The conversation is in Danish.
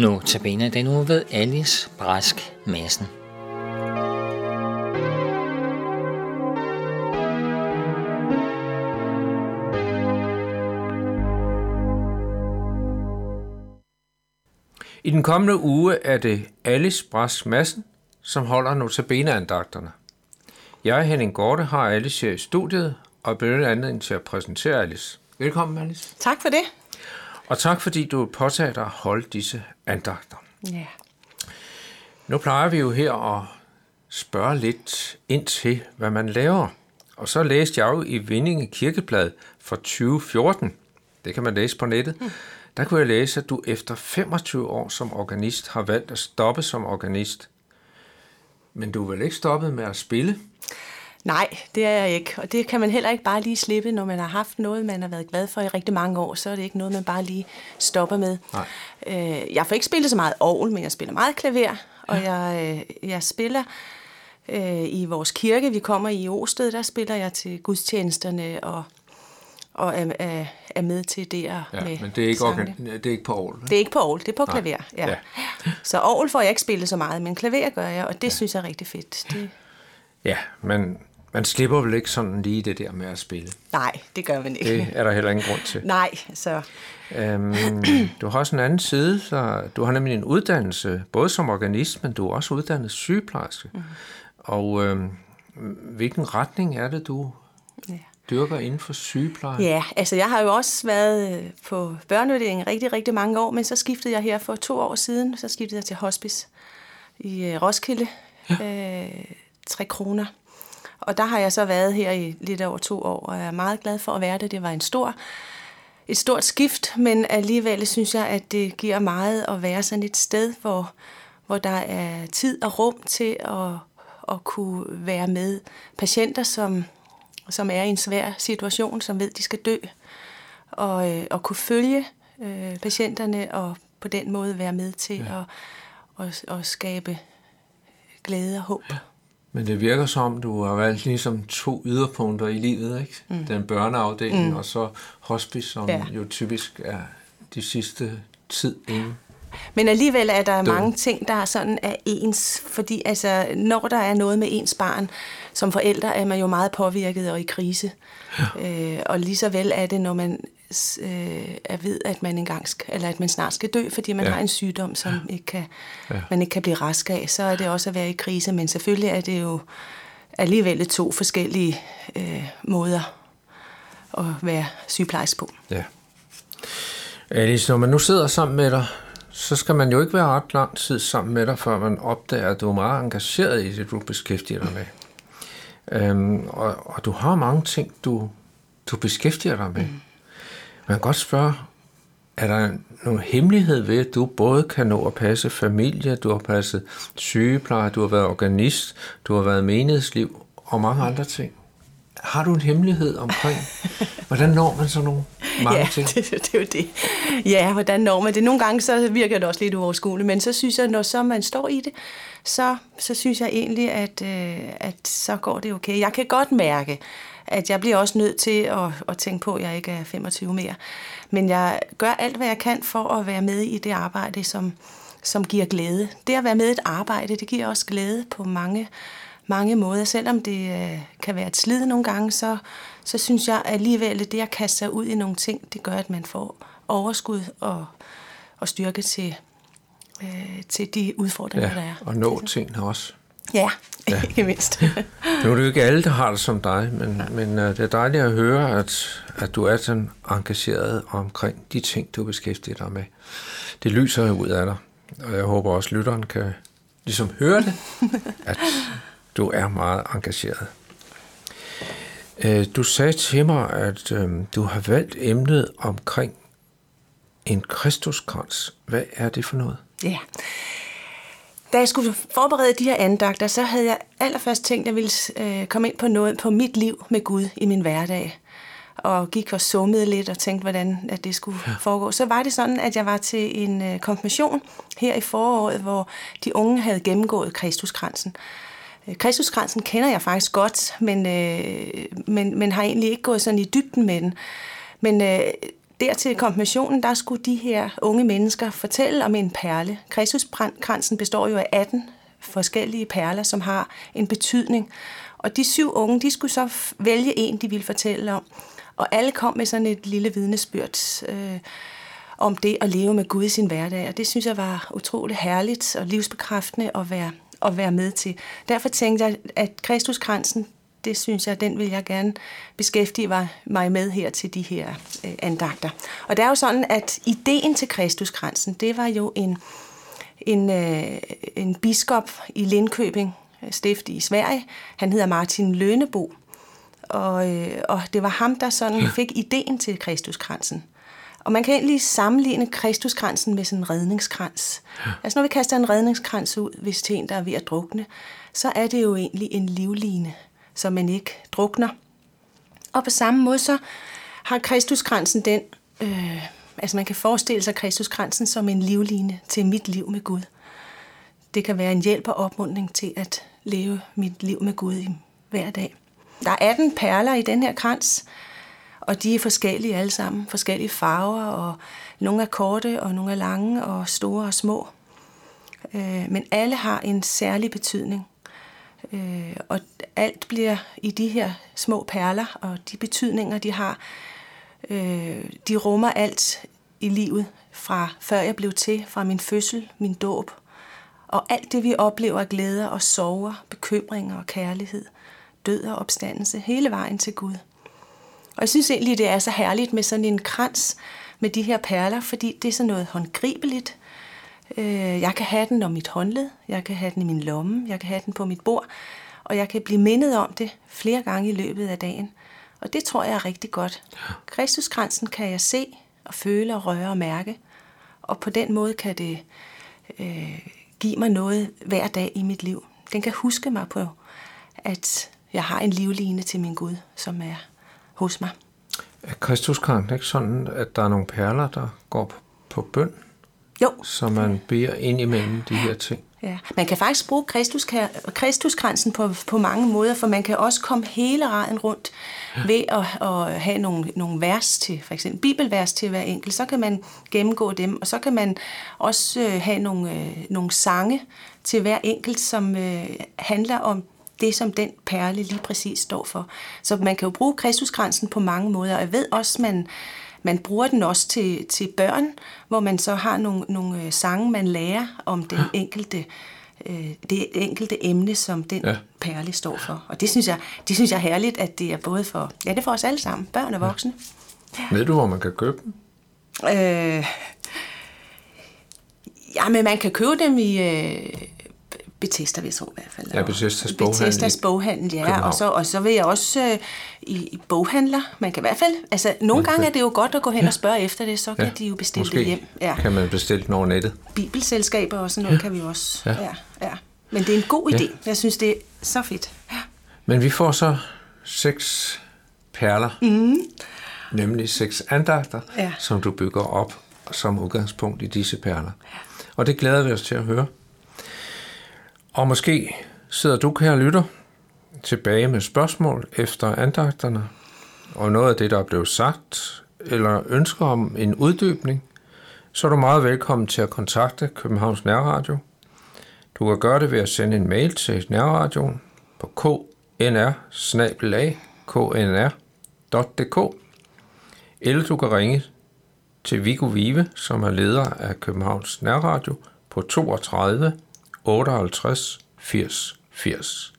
Nu tabiner den uge ved Alice Brask Madsen. I den kommende uge er det Alice Brask Madsen, som holder notabeneandagterne. Jeg, Henning Gorte, har Alice her i studiet og benytter anledning til at præsentere Alice. Velkommen, Alice. Tak for det. Og tak fordi du påtager dig at holde disse andagter. Ja. Nu plejer vi jo her at spørge lidt ind til, hvad man laver. Og så læste jeg jo i Vindinge Kirkeblad for 2014, det kan man læse på nettet, mm. der kunne jeg læse, at du efter 25 år som organist har valgt at stoppe som organist. Men du er vel ikke stoppet med at spille? Nej, det er jeg ikke. Og det kan man heller ikke bare lige slippe, når man har haft noget, man har været glad for i rigtig mange år. Så er det ikke noget, man bare lige stopper med. Nej. Øh, jeg får ikke spillet så meget ovl, men jeg spiller meget klaver. Og jeg, øh, jeg spiller øh, i vores kirke. Vi kommer i Osted, der spiller jeg til gudstjenesterne og, og er, er, er med til det Ja, med men det er ikke, organ- det er ikke på Aarhus. Det er ikke på ovl, det er på Nej. klaver. Ja. Ja. ja. Så ovl får jeg ikke spillet så meget, men klaver gør jeg, og det ja. synes jeg er rigtig fedt. Det, Ja, men man slipper vel ikke sådan lige det der med at spille. nej, det gør man ikke. Det er der heller ingen grund til. Nej, så Øhm, du har også en anden side. Så du har nemlig en uddannelse, både som organist, men du er også uddannet sygeplejerske. Mm. Og øhm, hvilken retning er det, du ja. dyrker inden for sygepleje? Ja, altså jeg har jo også været øh, på børneuddelingen rigtig, rigtig mange år, men så skiftede jeg her for to år siden, så skiftede jeg til hospice i øh, Roskilde, ja. øh, 3 kroner. Og der har jeg så været her i lidt over to år, og jeg er meget glad for at være der. Det var en stor, et stort skift, men alligevel synes jeg, at det giver meget at være sådan et sted, hvor, hvor der er tid og rum til at, at kunne være med patienter, som, som er i en svær situation, som ved, de skal dø, og, øh, og kunne følge øh, patienterne og på den måde være med til ja. at, at, at skabe glæde og håb. Ja. Men det virker som, du har valgt ligesom to yderpunkter i livet, ikke? Mm. Den børneafdeling mm. og så hospice, som ja. Jo typisk er de sidste tid inden. Men alligevel er der Døden. mange ting, der er sådan er ens, fordi altså, når der er noget med ens barn, som forældre er man jo meget påvirket og i krise. Ja. Øh, og lige så vel er det, når man øh, er ved, at man engang skal, eller at man snart skal dø, fordi man Ja. har en sygdom, som ja. ikke kan, ja. man ikke kan blive rask af, så er det også at være i krise. Men selvfølgelig er det jo alligevel to forskellige øh, måder at være sygeplejerske på. Ja. Alice, når man nu sidder sammen med dig, så skal man jo ikke være ret lang tid sammen med dig, før man opdager, at du er meget engageret i det, du beskæftiger dig med. Øhm, og, og du har mange ting, du, du beskæftiger dig med. Mm. Man kan godt spørge, er der nogen hemmelighed ved, at du både kan nå at passe familie, du har passet sygepleje, du har været organist, du har været menighedsliv og mange andre ting? Har du en hemmelighed omkring, hvordan når man sådan nogle mange ja, ting? Det, det er jo det. Ja, hvordan når man det? Nogle gange så virker det også lidt uoverskueligt, men så synes jeg, når så man står i det, så, så synes jeg egentlig, at, øh, at så går det okay. Jeg kan godt mærke, at jeg bliver også nødt til at, at tænke på, at jeg ikke er 25 mere. Men jeg gør alt, hvad jeg kan for at være med i det arbejde, som, som giver glæde. Det at være med i et arbejde, det giver også glæde på mange mange måder. Selvom det øh, kan være et slid nogle gange, så, så synes jeg alligevel, at det at kaste sig ud i nogle ting, det gør, at man får overskud og, og styrke til, øh, til de udfordringer, der Ja, er. og nå tingene også. Ja, Ja. ja. ikke mindst. Nu er det jo ikke alle, der har det som dig, men, men uh, det er dejligt at høre, at, at du er sådan engageret omkring de ting, du beskæftiger dig med. Det lyser jo ud af dig, og jeg håber også, at lytteren kan ligesom høre det, at du er meget engageret. Uh, du sagde til mig, at um, du har valgt emnet omkring en kristuskrans. Hvad er det for noget? Ja. Da jeg skulle forberede de her andagter, så havde jeg allerførst tænkt, at jeg ville øh, komme ind på noget på mit liv med Gud i min hverdag. Og gik og summede lidt og tænkte, hvordan at det skulle ja. foregå. Så var det sådan, at jeg var til en øh, konfirmation her i foråret, hvor de unge havde gennemgået Kristuskransen. Øh, Kristuskransen kender jeg faktisk godt, men, øh, men, men har egentlig ikke gået sådan i dybden med den. Men øh, der til konfirmationen, der skulle de her unge mennesker fortælle om en perle. Kristuskransen består jo af 18 forskellige perler, som har en betydning. Og de syv unge, de skulle så vælge en, de ville fortælle om. Og alle kom med sådan et lille vidnesbyrd øh, om det at leve med Gud i sin hverdag. Og det synes jeg var utrolig herligt og livsbekræftende at være, at være med til. Derfor tænkte jeg, at Kristuskransen, det synes jeg, den vil jeg gerne beskæftige mig med her til de her øh, andagter. Og det er jo sådan, at ideen til Kristuskransen, det var jo en, en, øh, en biskop i Lindköping, øh, stift i Sverige. Han hedder Martin Lønebo. Og, øh, og det var ham, der sådan fik ideen til Kristuskransen. Og man kan egentlig sammenligne Kristuskransen med sådan en redningskrans. Ja. Altså når vi kaster en redningskrans ud, hvis til en, der er ved at drukne, så er det jo egentlig en livline så man ikke drukner. Og på samme måde så har Kristuskransen den, øh, altså man kan forestille sig Kristuskransen som en livline til mit liv med Gud. Det kan være en hjælp og opmuntring til at leve mit liv med Gud hver dag. Der er 18 perler i den her krans, og de er forskellige alle sammen. Forskellige farver, og nogle er korte, og nogle er lange, og store og små. Øh, men alle har en særlig betydning. Øh, og alt bliver i de her små perler, og de betydninger, de har, øh, de rummer alt i livet, fra før jeg blev til, fra min fødsel, min dåb, og alt det, vi oplever glæder og sorger, bekymringer og kærlighed, død og opstandelse, hele vejen til Gud. Og jeg synes egentlig, det er så herligt med sådan en krans med de her perler, fordi det er sådan noget håndgribeligt, øh, jeg kan have den om mit håndled, jeg kan have den i min lomme, jeg kan have den på mit bord, og jeg kan blive mindet om det flere gange i løbet af dagen. Og det tror jeg er rigtig godt. Kristuskransen kan jeg se og føle og røre og mærke, og på den måde kan det øh, give mig noget hver dag i mit liv. Den kan huske mig på, at jeg har en livline til min Gud, som er hos mig. Er Kristuskransen ikke sådan, at der er nogle perler, der går på, på bøn? Jo. Så man beder ind imellem de her ting. Ja. Man kan faktisk bruge Kristuskransen på, på mange måder, for man kan også komme hele raden rundt ja. ved at, at have nogle, nogle vers til, for eksempel bibelvers til hver enkelt. Så kan man gennemgå dem, og så kan man også øh, have nogle, øh, nogle sange til hver enkelt, som øh, handler om det, som den perle lige præcis står for. Så man kan jo bruge Kristuskransen på mange måder, og jeg ved også, man man bruger den også til, til børn, hvor man så har nogle, nogle øh, sange, man lærer om den enkelte øh, det enkelte emne, som den ja. perle står for. Og det synes, jeg, det synes jeg er herligt, at det er både for, ja, det er for os alle sammen, børn og voksne. Ja. Ved du, hvor man kan købe dem? Øh, ja, men man kan købe dem i, øh, Bethesda, jeg tro i hvert fald. Ja, Bethesdas boghandel. Bethesdas boghandel, ja. Og så, og så vil jeg også øh, i, i boghandler. Man kan i hvert fald, altså nogle gange er det jo godt at gå hen og spørge efter det, så kan ja. de jo bestille Måske det hjem. Ja. kan man bestille den over nettet. Bibelselskaber og sådan noget ja. kan vi også. Ja. Ja, ja. Men det er en god idé. Ja. Jeg synes, det er så fedt. Ja. Men vi får så seks perler, mm. nemlig seks andagter, ja. som du bygger op som udgangspunkt i disse perler. Ja. Og det glæder vi os til at høre. Og måske sidder du, kære lytter, tilbage med spørgsmål efter andagterne, og noget af det, der er blevet sagt, eller ønsker om en uddybning, så er du meget velkommen til at kontakte Københavns Nærradio. Du kan gøre det ved at sende en mail til Nærradioen på knr knr.dk eller du kan ringe til Viggo Vive, som er leder af Københavns Nærradio på 32 58 80 80.